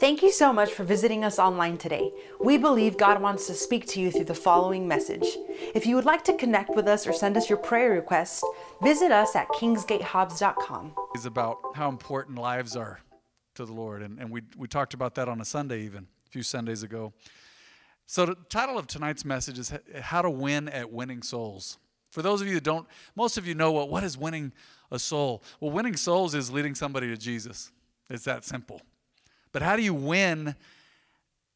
Thank you so much for visiting us online today. We believe God wants to speak to you through the following message. If you would like to connect with us or send us your prayer requests, visit us at kingsgatehobbs.com. Is about how important lives are to the Lord. And, and we, we talked about that on a Sunday, even a few Sundays ago. So, the title of tonight's message is How to Win at Winning Souls. For those of you that don't, most of you know what, what is winning a soul? Well, winning souls is leading somebody to Jesus. It's that simple. But how do you win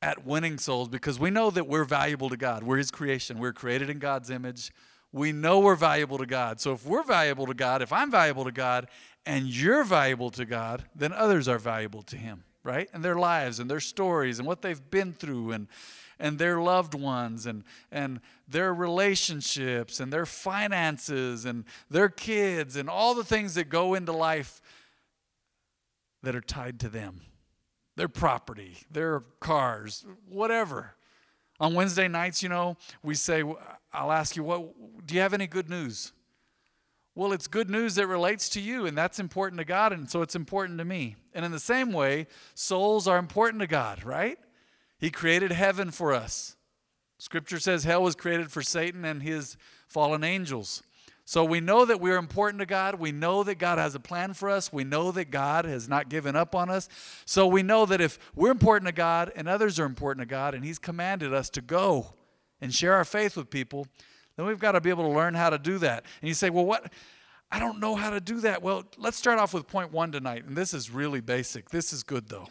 at winning souls? Because we know that we're valuable to God. We're His creation, we're created in God's image. We know we're valuable to God. So if we're valuable to God, if I'm valuable to God, and you're valuable to God, then others are valuable to Him, right? And their lives and their stories and what they've been through and and their loved ones and and their relationships and their finances and their kids and all the things that go into life that are tied to them their property, their cars, whatever. On Wednesday nights, you know, we say, I'll ask you, what, do you have any good news? Well, it's good news that relates to you, and that's important to God, and so it's important to me. And in the same way, souls are important to God, right? He created heaven for us. Scripture says hell was created for Satan and his fallen angels. So we know that we're important to God. We know that God has a plan for us. We know that God has not given up on us. So we know that if we're important to God and others are important to God and He's commanded us to go and share our faith with people, then we've got to be able to learn how to do that. And you say, well, what? I don't know how to do that. Well, let's start off with point one tonight. And this is really basic. This is good, though.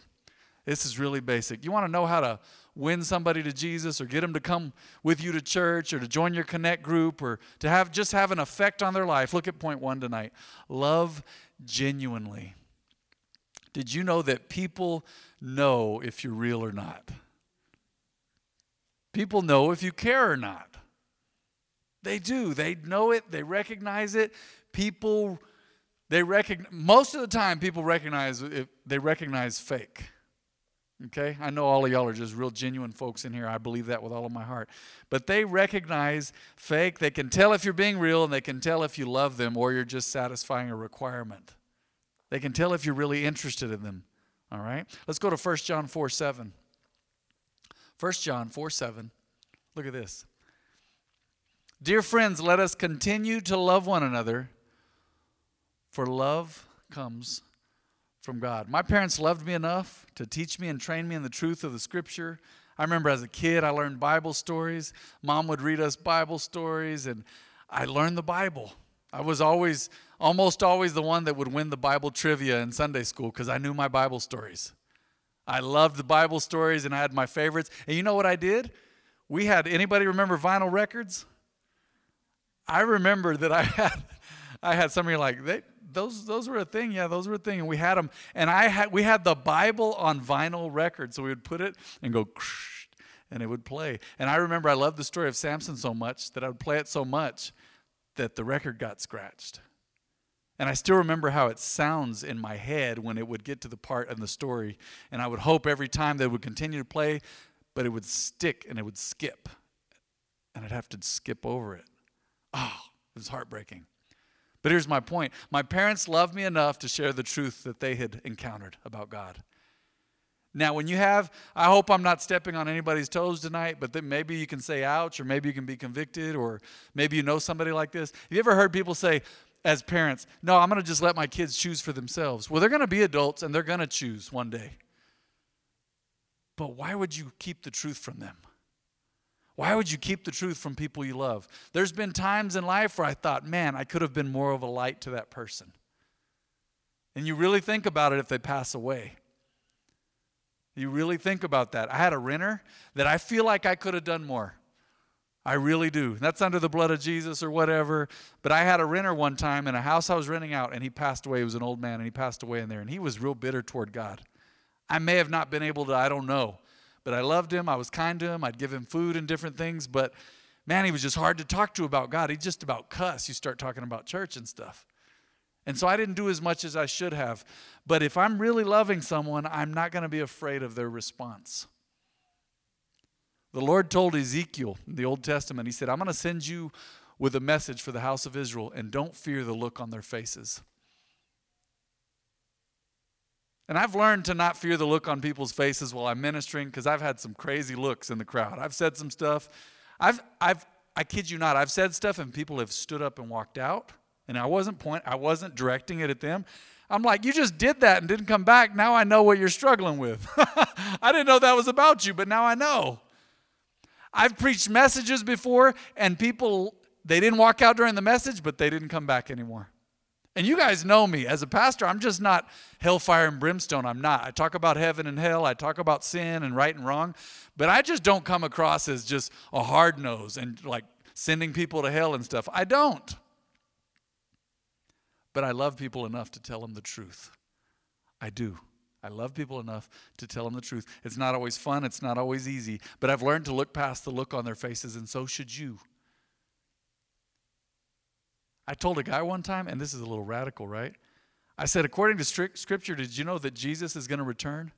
This is really basic. You want to know how to win somebody to Jesus or get them to come with you to church or to join your connect group or to have just have an effect on their life. Look at point 1 tonight. Love genuinely. Did you know that people know if you're real or not? People know if you care or not. They do. They know it, they recognize it. People they recognize most of the time people recognize they recognize fake. Okay? I know all of y'all are just real genuine folks in here. I believe that with all of my heart. But they recognize fake. They can tell if you're being real and they can tell if you love them or you're just satisfying a requirement. They can tell if you're really interested in them. All right? Let's go to 1 John 4 7. 1 John 4 7. Look at this. Dear friends, let us continue to love one another, for love comes from God. My parents loved me enough to teach me and train me in the truth of the scripture. I remember as a kid, I learned Bible stories. Mom would read us Bible stories, and I learned the Bible. I was always, almost always the one that would win the Bible trivia in Sunday school because I knew my Bible stories. I loved the Bible stories, and I had my favorites. And you know what I did? We had, anybody remember vinyl records? I remember that I had, I had some of you like, they, those those were a thing. Yeah, those were a thing, and we had them. And I had we had the Bible on vinyl record, so we would put it and go, and it would play. And I remember I loved the story of Samson so much that I would play it so much that the record got scratched. And I still remember how it sounds in my head when it would get to the part in the story. And I would hope every time they would continue to play, but it would stick and it would skip. And I'd have to skip over it. Oh, it was heartbreaking. But here's my point my parents loved me enough to share the truth that they had encountered about God. Now, when you have, I hope I'm not stepping on anybody's toes tonight, but then maybe you can say ouch, or maybe you can be convicted, or maybe you know somebody like this. Have you ever heard people say, as parents, no, I'm going to just let my kids choose for themselves? Well, they're going to be adults and they're going to choose one day. But why would you keep the truth from them? Why would you keep the truth from people you love? There's been times in life where I thought, man, I could have been more of a light to that person. And you really think about it if they pass away. You really think about that. I had a renter that I feel like I could have done more. I really do. That's under the blood of Jesus or whatever. But I had a renter one time in a house I was renting out, and he passed away. He was an old man, and he passed away in there, and he was real bitter toward God. I may have not been able to, I don't know but I loved him. I was kind to him. I'd give him food and different things. But man, he was just hard to talk to about God. He just about cuss. You start talking about church and stuff. And so I didn't do as much as I should have. But if I'm really loving someone, I'm not going to be afraid of their response. The Lord told Ezekiel in the Old Testament, He said, I'm going to send you with a message for the house of Israel, and don't fear the look on their faces. And I've learned to not fear the look on people's faces while I'm ministering because I've had some crazy looks in the crowd. I've said some stuff. I've, I've, I kid you not, I've said stuff and people have stood up and walked out. And I wasn't point, I wasn't directing it at them. I'm like, you just did that and didn't come back. Now I know what you're struggling with. I didn't know that was about you, but now I know. I've preached messages before and people, they didn't walk out during the message, but they didn't come back anymore. And you guys know me. As a pastor, I'm just not hellfire and brimstone. I'm not. I talk about heaven and hell. I talk about sin and right and wrong. But I just don't come across as just a hard nose and like sending people to hell and stuff. I don't. But I love people enough to tell them the truth. I do. I love people enough to tell them the truth. It's not always fun, it's not always easy, but I've learned to look past the look on their faces, and so should you. I told a guy one time, and this is a little radical, right? I said, according to scripture, did you know that Jesus is going to return?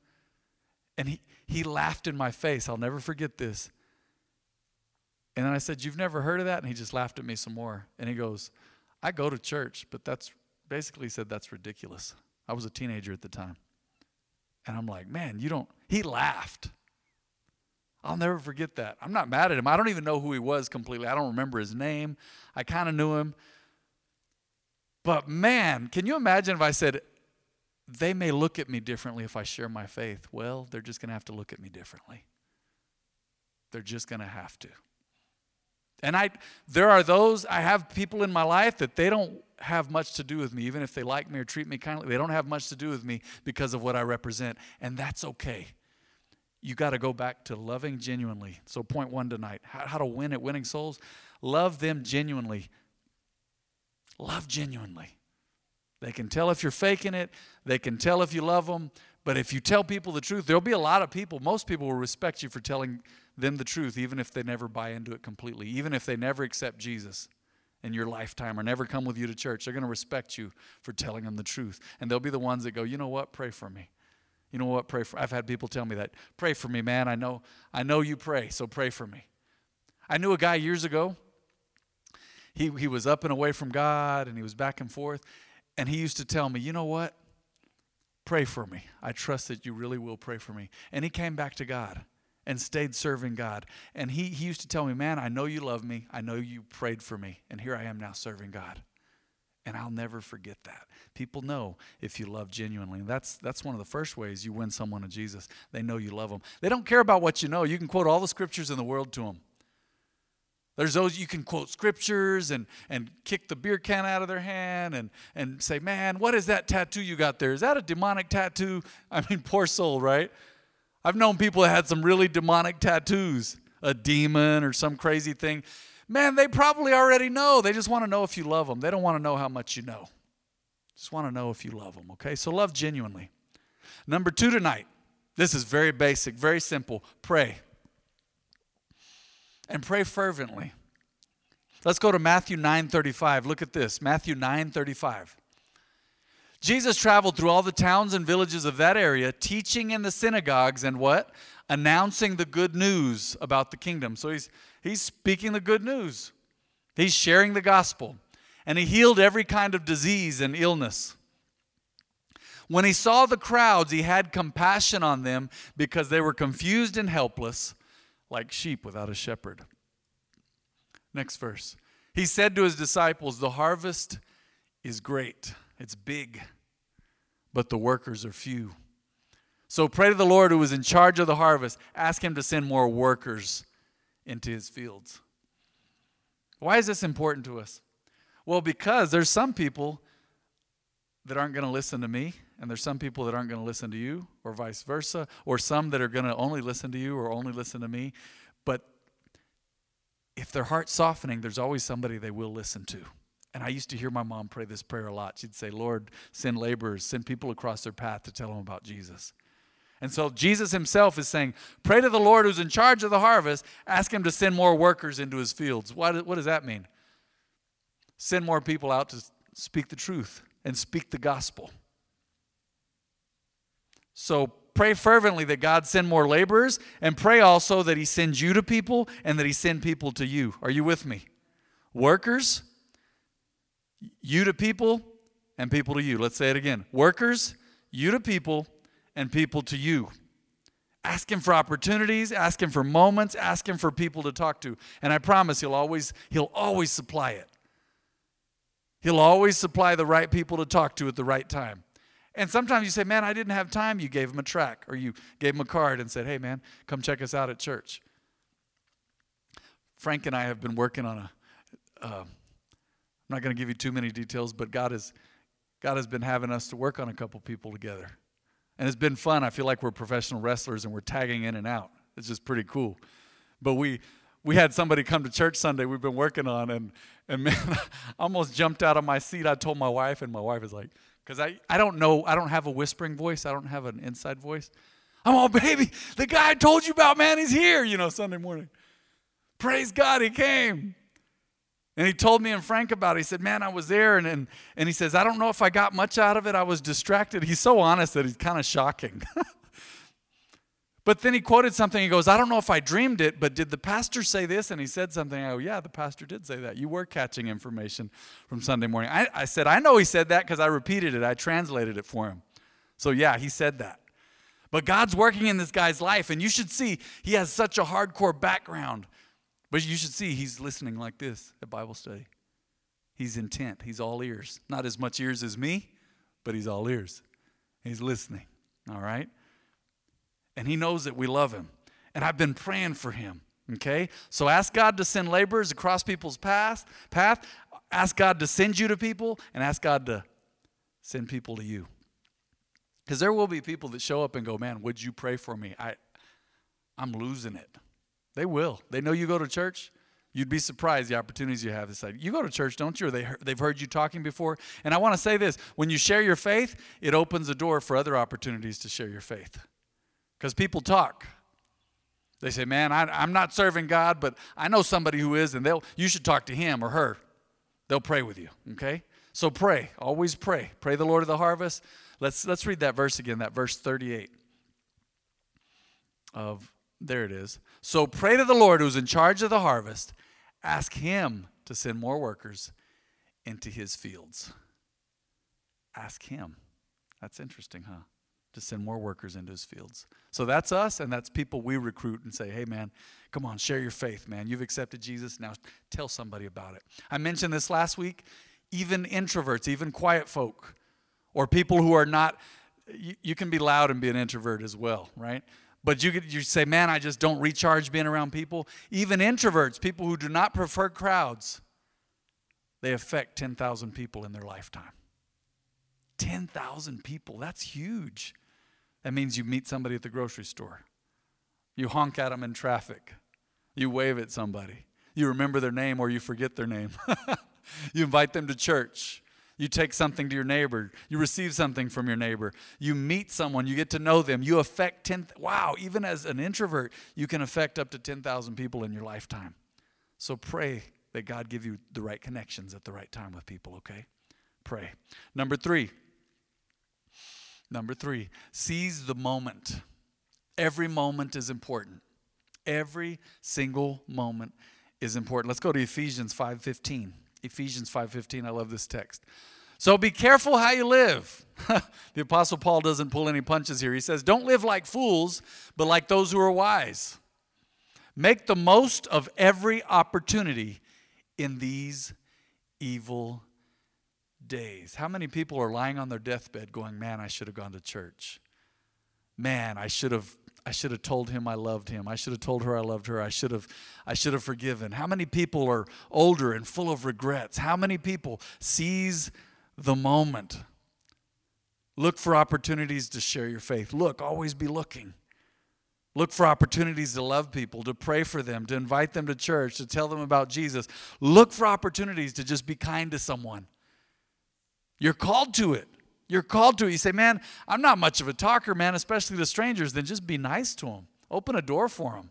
And he, he laughed in my face. I'll never forget this. And then I said, You've never heard of that? And he just laughed at me some more. And he goes, I go to church, but that's basically said that's ridiculous. I was a teenager at the time. And I'm like, Man, you don't. He laughed. I'll never forget that. I'm not mad at him. I don't even know who he was completely. I don't remember his name. I kind of knew him. But man, can you imagine if I said, they may look at me differently if I share my faith? Well, they're just going to have to look at me differently. They're just going to have to. And I there are those I have people in my life that they don't have much to do with me even if they like me or treat me kindly. They don't have much to do with me because of what I represent, and that's okay. You got to go back to loving genuinely. So point 1 tonight, how, how to win at winning souls, love them genuinely Love genuinely. They can tell if you're faking it, they can tell if you love them. But if you tell people the truth, there'll be a lot of people, most people will respect you for telling them the truth, even if they never buy into it completely, even if they never accept Jesus in your lifetime or never come with you to church. They're going to respect you for telling them the truth. And they'll be the ones that go, you know what, pray for me. You know what, pray for I've had people tell me that. Pray for me, man. I know I know you pray, so pray for me. I knew a guy years ago he, he was up and away from God and he was back and forth. And he used to tell me, you know what? Pray for me. I trust that you really will pray for me. And he came back to God and stayed serving God. And he, he used to tell me, man, I know you love me. I know you prayed for me. And here I am now serving God. And I'll never forget that. People know if you love genuinely. That's, that's one of the first ways you win someone to Jesus. They know you love them. They don't care about what you know. You can quote all the scriptures in the world to them. There's those you can quote scriptures and, and kick the beer can out of their hand and, and say, Man, what is that tattoo you got there? Is that a demonic tattoo? I mean, poor soul, right? I've known people that had some really demonic tattoos, a demon or some crazy thing. Man, they probably already know. They just want to know if you love them. They don't want to know how much you know. Just want to know if you love them, okay? So love genuinely. Number two tonight. This is very basic, very simple. Pray and pray fervently. Let's go to Matthew 9:35. Look at this. Matthew 9:35. Jesus traveled through all the towns and villages of that area, teaching in the synagogues and what? Announcing the good news about the kingdom. So he's he's speaking the good news. He's sharing the gospel. And he healed every kind of disease and illness. When he saw the crowds, he had compassion on them because they were confused and helpless like sheep without a shepherd. Next verse. He said to his disciples, The harvest is great, it's big, but the workers are few. So pray to the Lord who is in charge of the harvest. Ask him to send more workers into his fields. Why is this important to us? Well, because there's some people that aren't going to listen to me and there's some people that aren't going to listen to you, or vice versa, or some that are going to only listen to you or only listen to me. But if their heart's softening, there's always somebody they will listen to. And I used to hear my mom pray this prayer a lot. She'd say, Lord, send laborers, send people across their path to tell them about Jesus. And so Jesus himself is saying, Pray to the Lord who's in charge of the harvest, ask him to send more workers into his fields. What, what does that mean? Send more people out to speak the truth and speak the gospel. So pray fervently that God send more laborers and pray also that he sends you to people and that he send people to you. Are you with me? Workers, you to people, and people to you. Let's say it again. Workers, you to people, and people to you. Ask him for opportunities, ask him for moments, ask him for people to talk to. And I promise he'll always he'll always supply it. He'll always supply the right people to talk to at the right time. And sometimes you say, Man, I didn't have time. You gave him a track or you gave him a card and said, Hey, man, come check us out at church. Frank and I have been working on a. am uh, not going to give you too many details, but God has, God has been having us to work on a couple people together. And it's been fun. I feel like we're professional wrestlers and we're tagging in and out. It's just pretty cool. But we, we had somebody come to church Sunday we've been working on, and and man, I almost jumped out of my seat. I told my wife, and my wife is like, because I, I don't know, I don't have a whispering voice, I don't have an inside voice. I'm all, baby, the guy I told you about, man, he's here, you know, Sunday morning. Praise God, he came. And he told me and Frank about it. He said, Man, I was there. And, and, and he says, I don't know if I got much out of it. I was distracted. He's so honest that he's kind of shocking. But then he quoted something. He goes, I don't know if I dreamed it, but did the pastor say this? And he said something. I go, Yeah, the pastor did say that. You were catching information from Sunday morning. I, I said, I know he said that because I repeated it, I translated it for him. So, yeah, he said that. But God's working in this guy's life, and you should see he has such a hardcore background. But you should see he's listening like this at Bible study. He's intent, he's all ears. Not as much ears as me, but he's all ears. He's listening, all right? And He knows that we love Him. And I've been praying for Him. Okay? So ask God to send laborers across people's path, path. Ask God to send you to people, and ask God to send people to you. Because there will be people that show up and go, Man, would you pray for me? I, I'm losing it. They will. They know you go to church. You'd be surprised the opportunities you have. It's like, you go to church, don't you? Or they, they've heard you talking before. And I want to say this when you share your faith, it opens the door for other opportunities to share your faith. Because people talk. They say, Man, I, am not serving God, but I know somebody who is, and they'll you should talk to him or her. They'll pray with you. Okay? So pray. Always pray. Pray the Lord of the harvest. Let's let's read that verse again, that verse 38 of there it is. So pray to the Lord who's in charge of the harvest. Ask him to send more workers into his fields. Ask him. That's interesting, huh? To send more workers into his fields. So that's us, and that's people we recruit and say, hey, man, come on, share your faith, man. You've accepted Jesus. Now tell somebody about it. I mentioned this last week. Even introverts, even quiet folk, or people who are not, you, you can be loud and be an introvert as well, right? But you, you say, man, I just don't recharge being around people. Even introverts, people who do not prefer crowds, they affect 10,000 people in their lifetime. 10,000 people, that's huge. That means you meet somebody at the grocery store. You honk at them in traffic. You wave at somebody. You remember their name or you forget their name. you invite them to church. You take something to your neighbor. You receive something from your neighbor. You meet someone. You get to know them. You affect 10, wow, even as an introvert, you can affect up to 10,000 people in your lifetime. So pray that God give you the right connections at the right time with people, okay? Pray. Number three, Number three, seize the moment. Every moment is important. Every single moment is important. Let's go to Ephesians 5:15. Ephesians 5:15. I love this text. So be careful how you live. the apostle Paul doesn't pull any punches here. He says, "Don't live like fools, but like those who are wise. Make the most of every opportunity in these evil days. How many people are lying on their deathbed going, Man, I should have gone to church? Man, I should have. I should have told him I loved him. I should have told her I loved her. I should have I should have forgiven. How many people are older and full of regrets? How many people seize the moment? Look for opportunities to share your faith. Look, always be looking. Look for opportunities to love people, to pray for them, to invite them to church, to tell them about Jesus. Look for opportunities to just be kind to someone. You're called to it. You're called to it. You say, man, I'm not much of a talker, man, especially to strangers. Then just be nice to them. Open a door for them.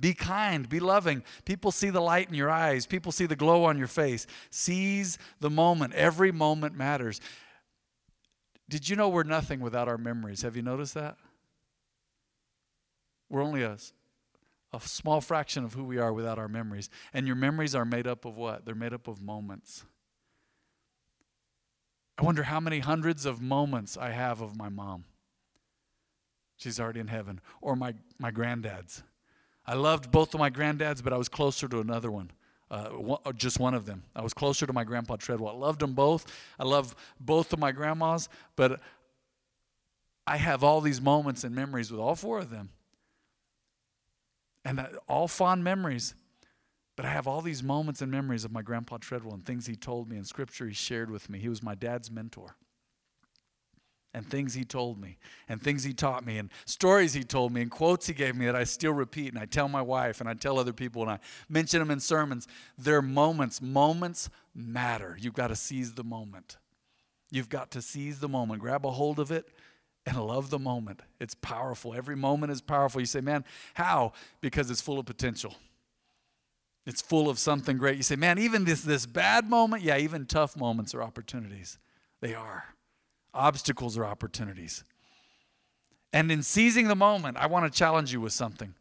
Be kind, be loving. People see the light in your eyes, people see the glow on your face. Seize the moment. Every moment matters. Did you know we're nothing without our memories? Have you noticed that? We're only a, a small fraction of who we are without our memories. And your memories are made up of what? They're made up of moments. I wonder how many hundreds of moments I have of my mom. She's already in heaven. Or my, my granddads. I loved both of my granddads, but I was closer to another one. Uh, one, just one of them. I was closer to my grandpa Treadwell. I loved them both. I love both of my grandmas, but I have all these moments and memories with all four of them. And that, all fond memories. But I have all these moments and memories of my grandpa Treadwell and things he told me and scripture he shared with me. He was my dad's mentor and things he told me and things he taught me and stories he told me and quotes he gave me that I still repeat and I tell my wife and I tell other people and I mention them in sermons. They're moments. Moments matter. You've got to seize the moment. You've got to seize the moment. Grab a hold of it and love the moment. It's powerful. Every moment is powerful. You say, man, how? Because it's full of potential. It's full of something great. You say, man, even this, this bad moment, yeah, even tough moments are opportunities. They are. Obstacles are opportunities. And in seizing the moment, I want to challenge you with something.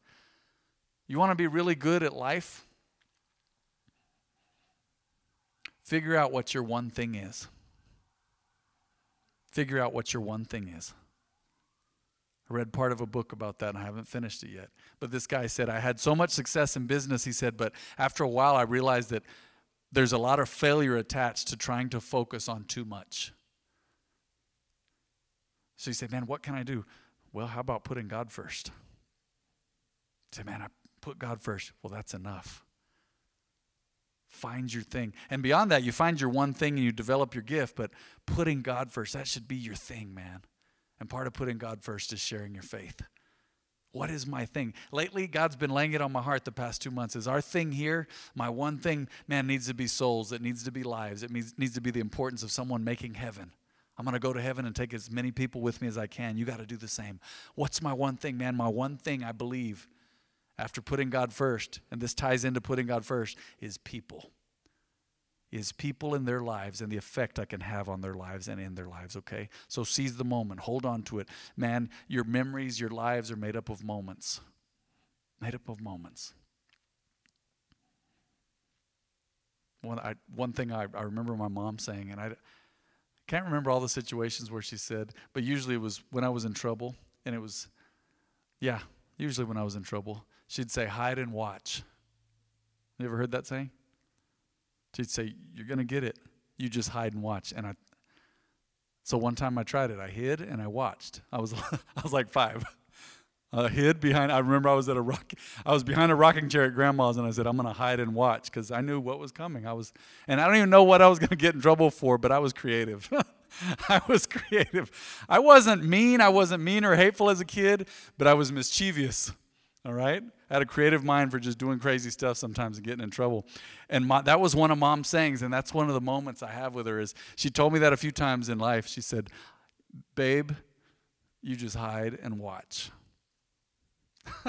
You want to be really good at life? Figure out what your one thing is. Figure out what your one thing is. I read part of a book about that and I haven't finished it yet. But this guy said, I had so much success in business, he said, but after a while I realized that there's a lot of failure attached to trying to focus on too much. So you say, man, what can I do? Well, how about putting God first? say, man, I put God first. Well, that's enough. Find your thing. And beyond that, you find your one thing and you develop your gift, but putting God first, that should be your thing, man. And part of putting God first is sharing your faith. What is my thing? Lately, God's been laying it on my heart the past two months. Is our thing here, my one thing, man, needs to be souls. It needs to be lives. It needs, needs to be the importance of someone making heaven. I'm going to go to heaven and take as many people with me as I can. You got to do the same. What's my one thing, man? My one thing I believe after putting God first, and this ties into putting God first, is people. Is people in their lives and the effect I can have on their lives and in their lives, okay? So seize the moment, hold on to it. Man, your memories, your lives are made up of moments. Made up of moments. One, I, one thing I, I remember my mom saying, and I, can't remember all the situations where she said, but usually it was when I was in trouble. And it was, yeah, usually when I was in trouble. She'd say, hide and watch. You ever heard that saying? She'd say, You're going to get it. You just hide and watch. And I, so one time I tried it. I hid and I watched. I was, I was like five. I hid behind. I remember I was at a rock. I was behind a rocking chair at grandma's, and I said, "I'm going to hide and watch" because I knew what was coming. I was, and I don't even know what I was going to get in trouble for, but I was creative. I was creative. I wasn't mean. I wasn't mean or hateful as a kid, but I was mischievous. All right, I had a creative mind for just doing crazy stuff sometimes and getting in trouble. And my, that was one of mom's sayings, and that's one of the moments I have with her. Is she told me that a few times in life? She said, "Babe, you just hide and watch."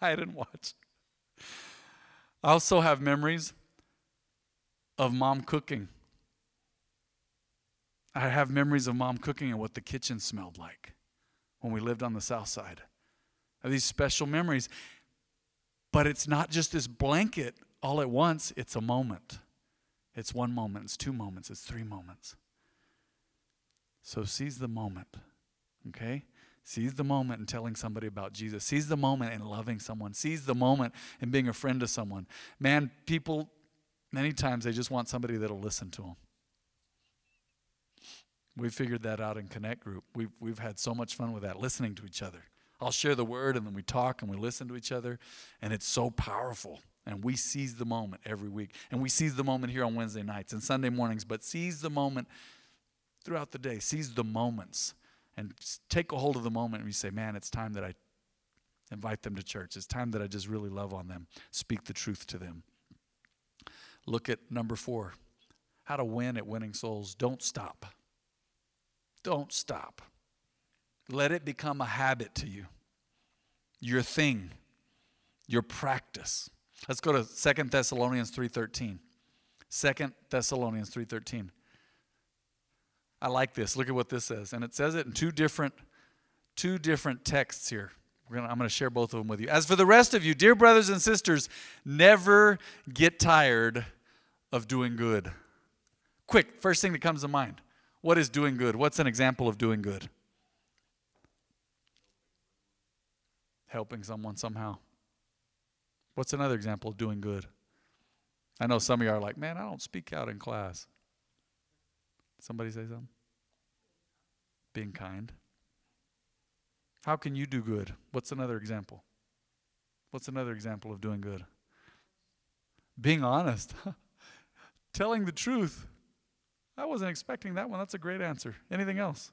I didn't watch. I also have memories of mom cooking. I have memories of mom cooking and what the kitchen smelled like when we lived on the south side. Have these special memories. But it's not just this blanket all at once, it's a moment. It's one moment, it's two moments, it's three moments. So seize the moment, okay? Seize the moment in telling somebody about Jesus. Seize the moment in loving someone. Seize the moment in being a friend to someone. Man, people, many times they just want somebody that'll listen to them. We figured that out in Connect Group. We've, we've had so much fun with that, listening to each other. I'll share the word and then we talk and we listen to each other, and it's so powerful. And we seize the moment every week. And we seize the moment here on Wednesday nights and Sunday mornings, but seize the moment throughout the day. Seize the moments and take a hold of the moment and you say, man, it's time that I invite them to church. It's time that I just really love on them, speak the truth to them. Look at number four how to win at winning souls. Don't stop. Don't stop. Let it become a habit to you, your thing, your practice. Let's go to Second Thessalonians 3:13. 2 Thessalonians 3:13. I like this. Look at what this says. And it says it in two different two different texts here. Gonna, I'm going to share both of them with you. As for the rest of you, dear brothers and sisters, never get tired of doing good. Quick, first thing that comes to mind. What is doing good? What's an example of doing good? Helping someone somehow. What's another example of doing good? I know some of you are like, man, I don't speak out in class. Somebody say something? Being kind. How can you do good? What's another example? What's another example of doing good? Being honest. Telling the truth. I wasn't expecting that one. That's a great answer. Anything else?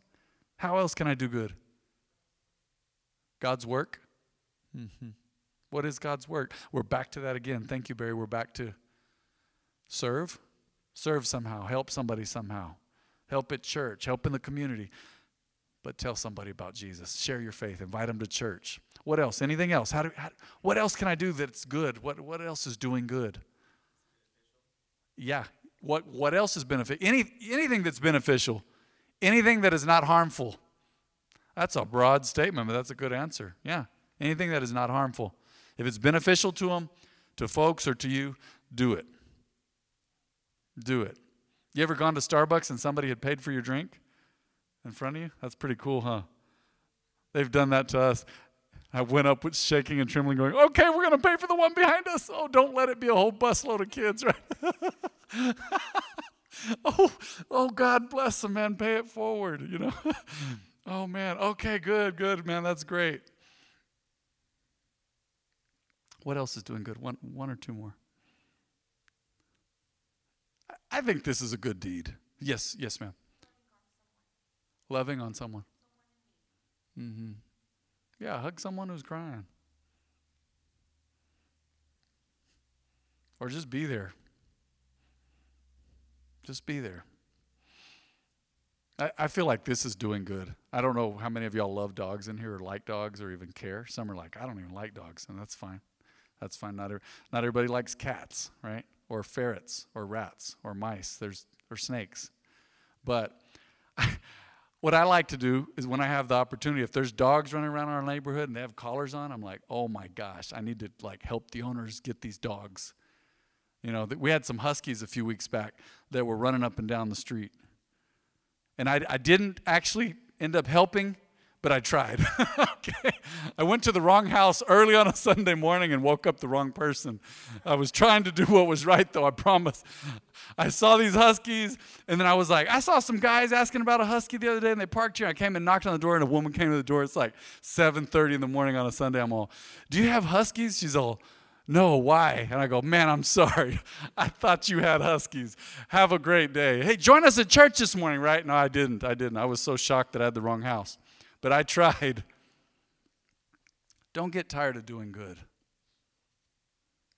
How else can I do good? God's work. Mm-hmm. What is God's work? We're back to that again. Thank you, Barry. We're back to serve. Serve somehow. Help somebody somehow. Help at church. Help in the community. But tell somebody about Jesus. Share your faith. Invite them to church. What else? Anything else? How do, how, what else can I do that's good? What, what else is doing good? Yeah. What, what else is beneficial? Any, anything that's beneficial. Anything that is not harmful. That's a broad statement, but that's a good answer. Yeah. Anything that is not harmful. If it's beneficial to them, to folks, or to you, do it. Do it. You ever gone to Starbucks and somebody had paid for your drink in front of you? That's pretty cool, huh? They've done that to us. I went up with shaking and trembling, going, okay, we're going to pay for the one behind us. Oh, don't let it be a whole busload of kids, right? oh, oh, God bless them, man. Pay it forward, you know. oh, man. Okay, good, good, man. That's great. What else is doing good? One, one or two more. I think this is a good deed. Yes, yes, ma'am. Loving on someone. Mm-hmm. Yeah, hug someone who's crying. Or just be there. Just be there. I, I feel like this is doing good. I don't know how many of y'all love dogs in here or like dogs or even care. Some are like, I don't even like dogs, and that's fine. That's fine. Not, not everybody likes cats, right? Or ferrets, or rats, or mice. There's or snakes. But what I like to do is when I have the opportunity, if there's dogs running around our neighborhood and they have collars on, I'm like, oh my gosh, I need to like help the owners get these dogs. You know, we had some huskies a few weeks back that were running up and down the street. And I, I didn't actually end up helping but I tried. okay. I went to the wrong house early on a Sunday morning and woke up the wrong person. I was trying to do what was right, though, I promise. I saw these huskies, and then I was like, I saw some guys asking about a husky the other day, and they parked here. I came and knocked on the door, and a woman came to the door. It's like 7.30 in the morning on a Sunday. I'm all, do you have huskies? She's all, no, why? And I go, man, I'm sorry. I thought you had huskies. Have a great day. Hey, join us at church this morning, right? No, I didn't. I didn't. I was so shocked that I had the wrong house but I tried. Don't get tired of doing good.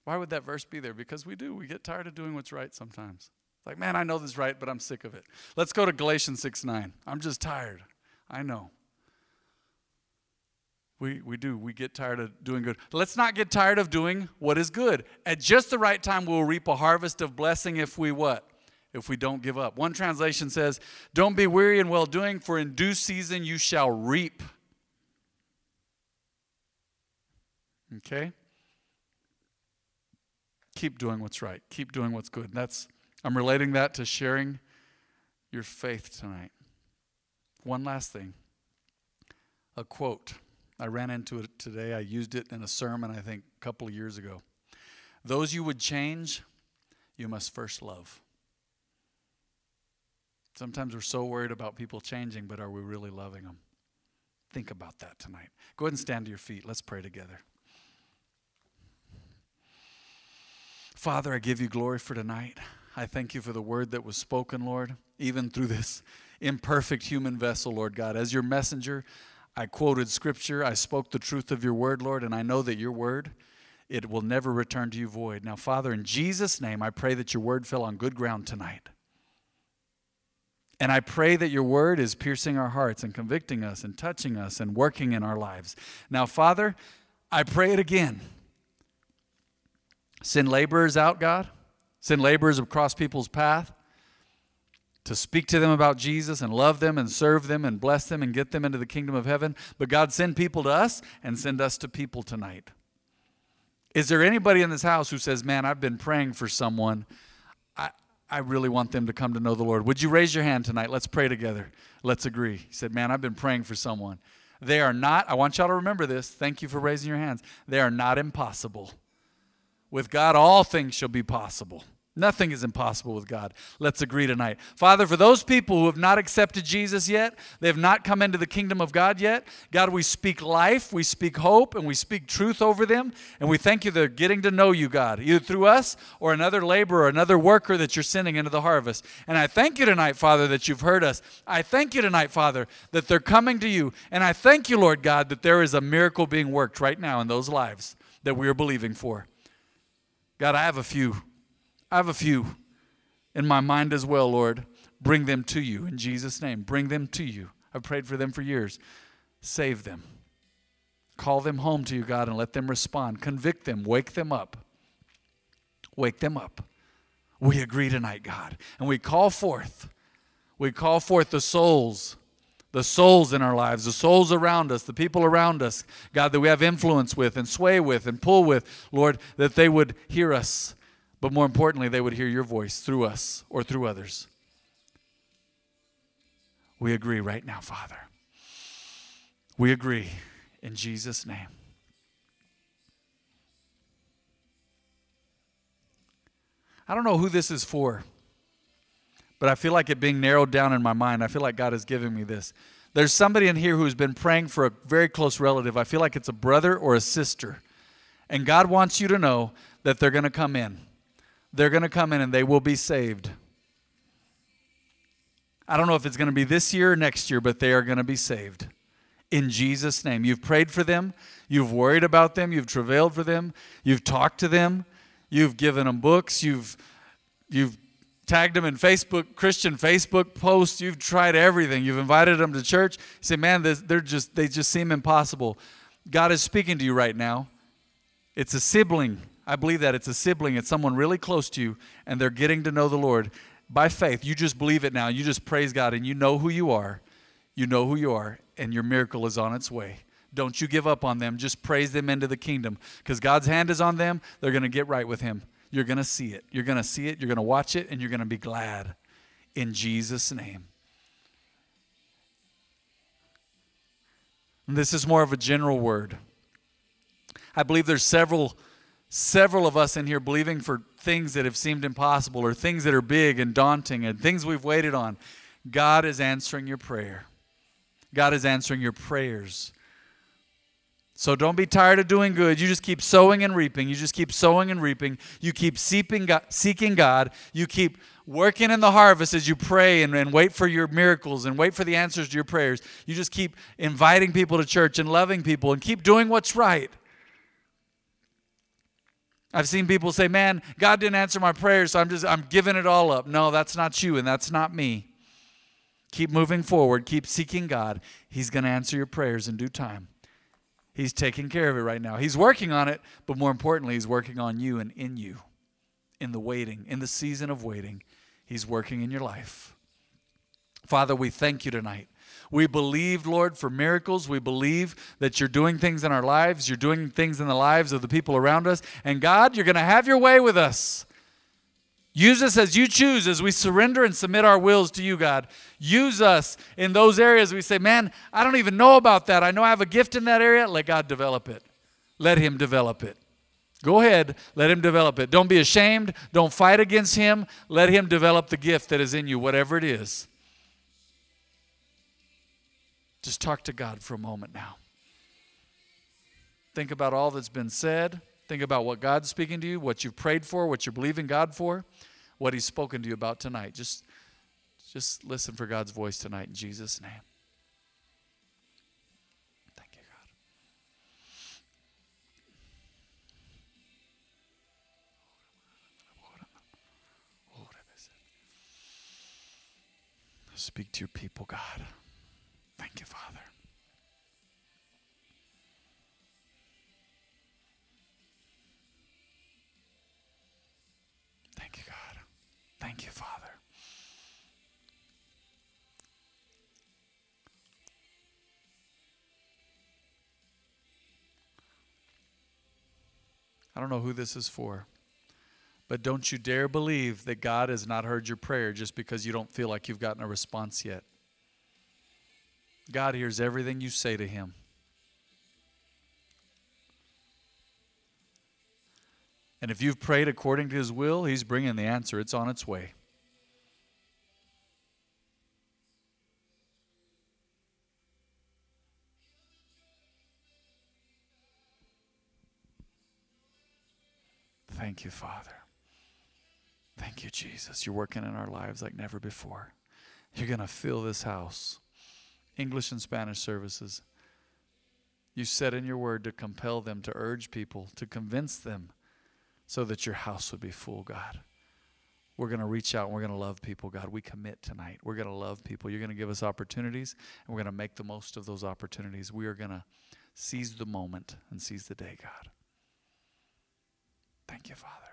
Why would that verse be there? Because we do. We get tired of doing what's right sometimes. It's like, man, I know this is right, but I'm sick of it. Let's go to Galatians 6 9. I'm just tired. I know. We, we do. We get tired of doing good. Let's not get tired of doing what is good. At just the right time, we'll reap a harvest of blessing if we what? If we don't give up. One translation says, Don't be weary in well doing, for in due season you shall reap. Okay? Keep doing what's right. Keep doing what's good. That's I'm relating that to sharing your faith tonight. One last thing. A quote. I ran into it today. I used it in a sermon, I think, a couple of years ago. Those you would change, you must first love. Sometimes we're so worried about people changing, but are we really loving them? Think about that tonight. Go ahead and stand to your feet. Let's pray together. Father, I give you glory for tonight. I thank you for the word that was spoken, Lord, even through this imperfect human vessel, Lord God. As your messenger, I quoted scripture, I spoke the truth of your word, Lord, and I know that your word it will never return to you void. Now, Father, in Jesus' name, I pray that your word fell on good ground tonight. And I pray that your word is piercing our hearts and convicting us and touching us and working in our lives. Now, Father, I pray it again. Send laborers out, God. Send laborers across people's path to speak to them about Jesus and love them and serve them and bless them and get them into the kingdom of heaven. But God, send people to us and send us to people tonight. Is there anybody in this house who says, Man, I've been praying for someone I really want them to come to know the Lord. Would you raise your hand tonight? Let's pray together. Let's agree. He said, Man, I've been praying for someone. They are not, I want y'all to remember this. Thank you for raising your hands. They are not impossible. With God, all things shall be possible. Nothing is impossible with God. Let's agree tonight. Father, for those people who have not accepted Jesus yet, they have not come into the kingdom of God yet, God, we speak life, we speak hope, and we speak truth over them. And we thank you they're getting to know you, God, either through us or another laborer, another worker that you're sending into the harvest. And I thank you tonight, Father, that you've heard us. I thank you tonight, Father, that they're coming to you. And I thank you, Lord God, that there is a miracle being worked right now in those lives that we are believing for. God, I have a few I have a few in my mind as well, Lord. Bring them to you in Jesus' name. Bring them to you. I've prayed for them for years. Save them. Call them home to you, God, and let them respond. Convict them. Wake them up. Wake them up. We agree tonight, God. And we call forth, we call forth the souls, the souls in our lives, the souls around us, the people around us, God, that we have influence with and sway with and pull with, Lord, that they would hear us but more importantly, they would hear your voice through us or through others. We agree right now, Father. We agree in Jesus' name. I don't know who this is for, but I feel like it being narrowed down in my mind. I feel like God is giving me this. There's somebody in here who's been praying for a very close relative. I feel like it's a brother or a sister. And God wants you to know that they're going to come in they're going to come in and they will be saved. I don't know if it's going to be this year or next year, but they are going to be saved. In Jesus' name. You've prayed for them. You've worried about them. You've travailed for them. You've talked to them. You've given them books. You've, you've tagged them in Facebook, Christian Facebook posts. You've tried everything. You've invited them to church. You say, man, they're just, they just seem impossible. God is speaking to you right now. It's a sibling I believe that it's a sibling, it's someone really close to you, and they're getting to know the Lord by faith. You just believe it now. You just praise God, and you know who you are. You know who you are, and your miracle is on its way. Don't you give up on them. Just praise them into the kingdom because God's hand is on them. They're going to get right with Him. You're going to see it. You're going to see it. You're going to watch it, and you're going to be glad in Jesus' name. And this is more of a general word. I believe there's several several of us in here believing for things that have seemed impossible or things that are big and daunting and things we've waited on. God is answering your prayer. God is answering your prayers. So don't be tired of doing good. You just keep sowing and reaping. You just keep sowing and reaping. You keep seeking God. Seeking God. You keep working in the harvest as you pray and, and wait for your miracles and wait for the answers to your prayers. You just keep inviting people to church and loving people and keep doing what's right. I've seen people say, "Man, God didn't answer my prayers, so I'm just I'm giving it all up." No, that's not you and that's not me. Keep moving forward, keep seeking God. He's going to answer your prayers in due time. He's taking care of it right now. He's working on it, but more importantly, he's working on you and in you. In the waiting, in the season of waiting, he's working in your life. Father, we thank you tonight we believe, Lord, for miracles. We believe that you're doing things in our lives. You're doing things in the lives of the people around us. And God, you're going to have your way with us. Use us as you choose as we surrender and submit our wills to you, God. Use us in those areas we say, man, I don't even know about that. I know I have a gift in that area. Let God develop it. Let Him develop it. Go ahead, let Him develop it. Don't be ashamed. Don't fight against Him. Let Him develop the gift that is in you, whatever it is. Just talk to God for a moment now. Think about all that's been said. Think about what God's speaking to you, what you've prayed for, what you're believing God for, what He's spoken to you about tonight. Just, just listen for God's voice tonight in Jesus' name. Thank you, God. Speak to your people, God. Thank you, Father. Thank you, God. Thank you, Father. I don't know who this is for. But don't you dare believe that God has not heard your prayer just because you don't feel like you've gotten a response yet. God hears everything you say to him. And if you've prayed according to his will, he's bringing the answer. It's on its way. Thank you, Father. Thank you, Jesus. You're working in our lives like never before. You're going to fill this house. English and Spanish services. You said in your word to compel them, to urge people, to convince them so that your house would be full, God. We're going to reach out and we're going to love people, God. We commit tonight. We're going to love people. You're going to give us opportunities, and we're going to make the most of those opportunities. We are going to seize the moment and seize the day, God. Thank you, Father.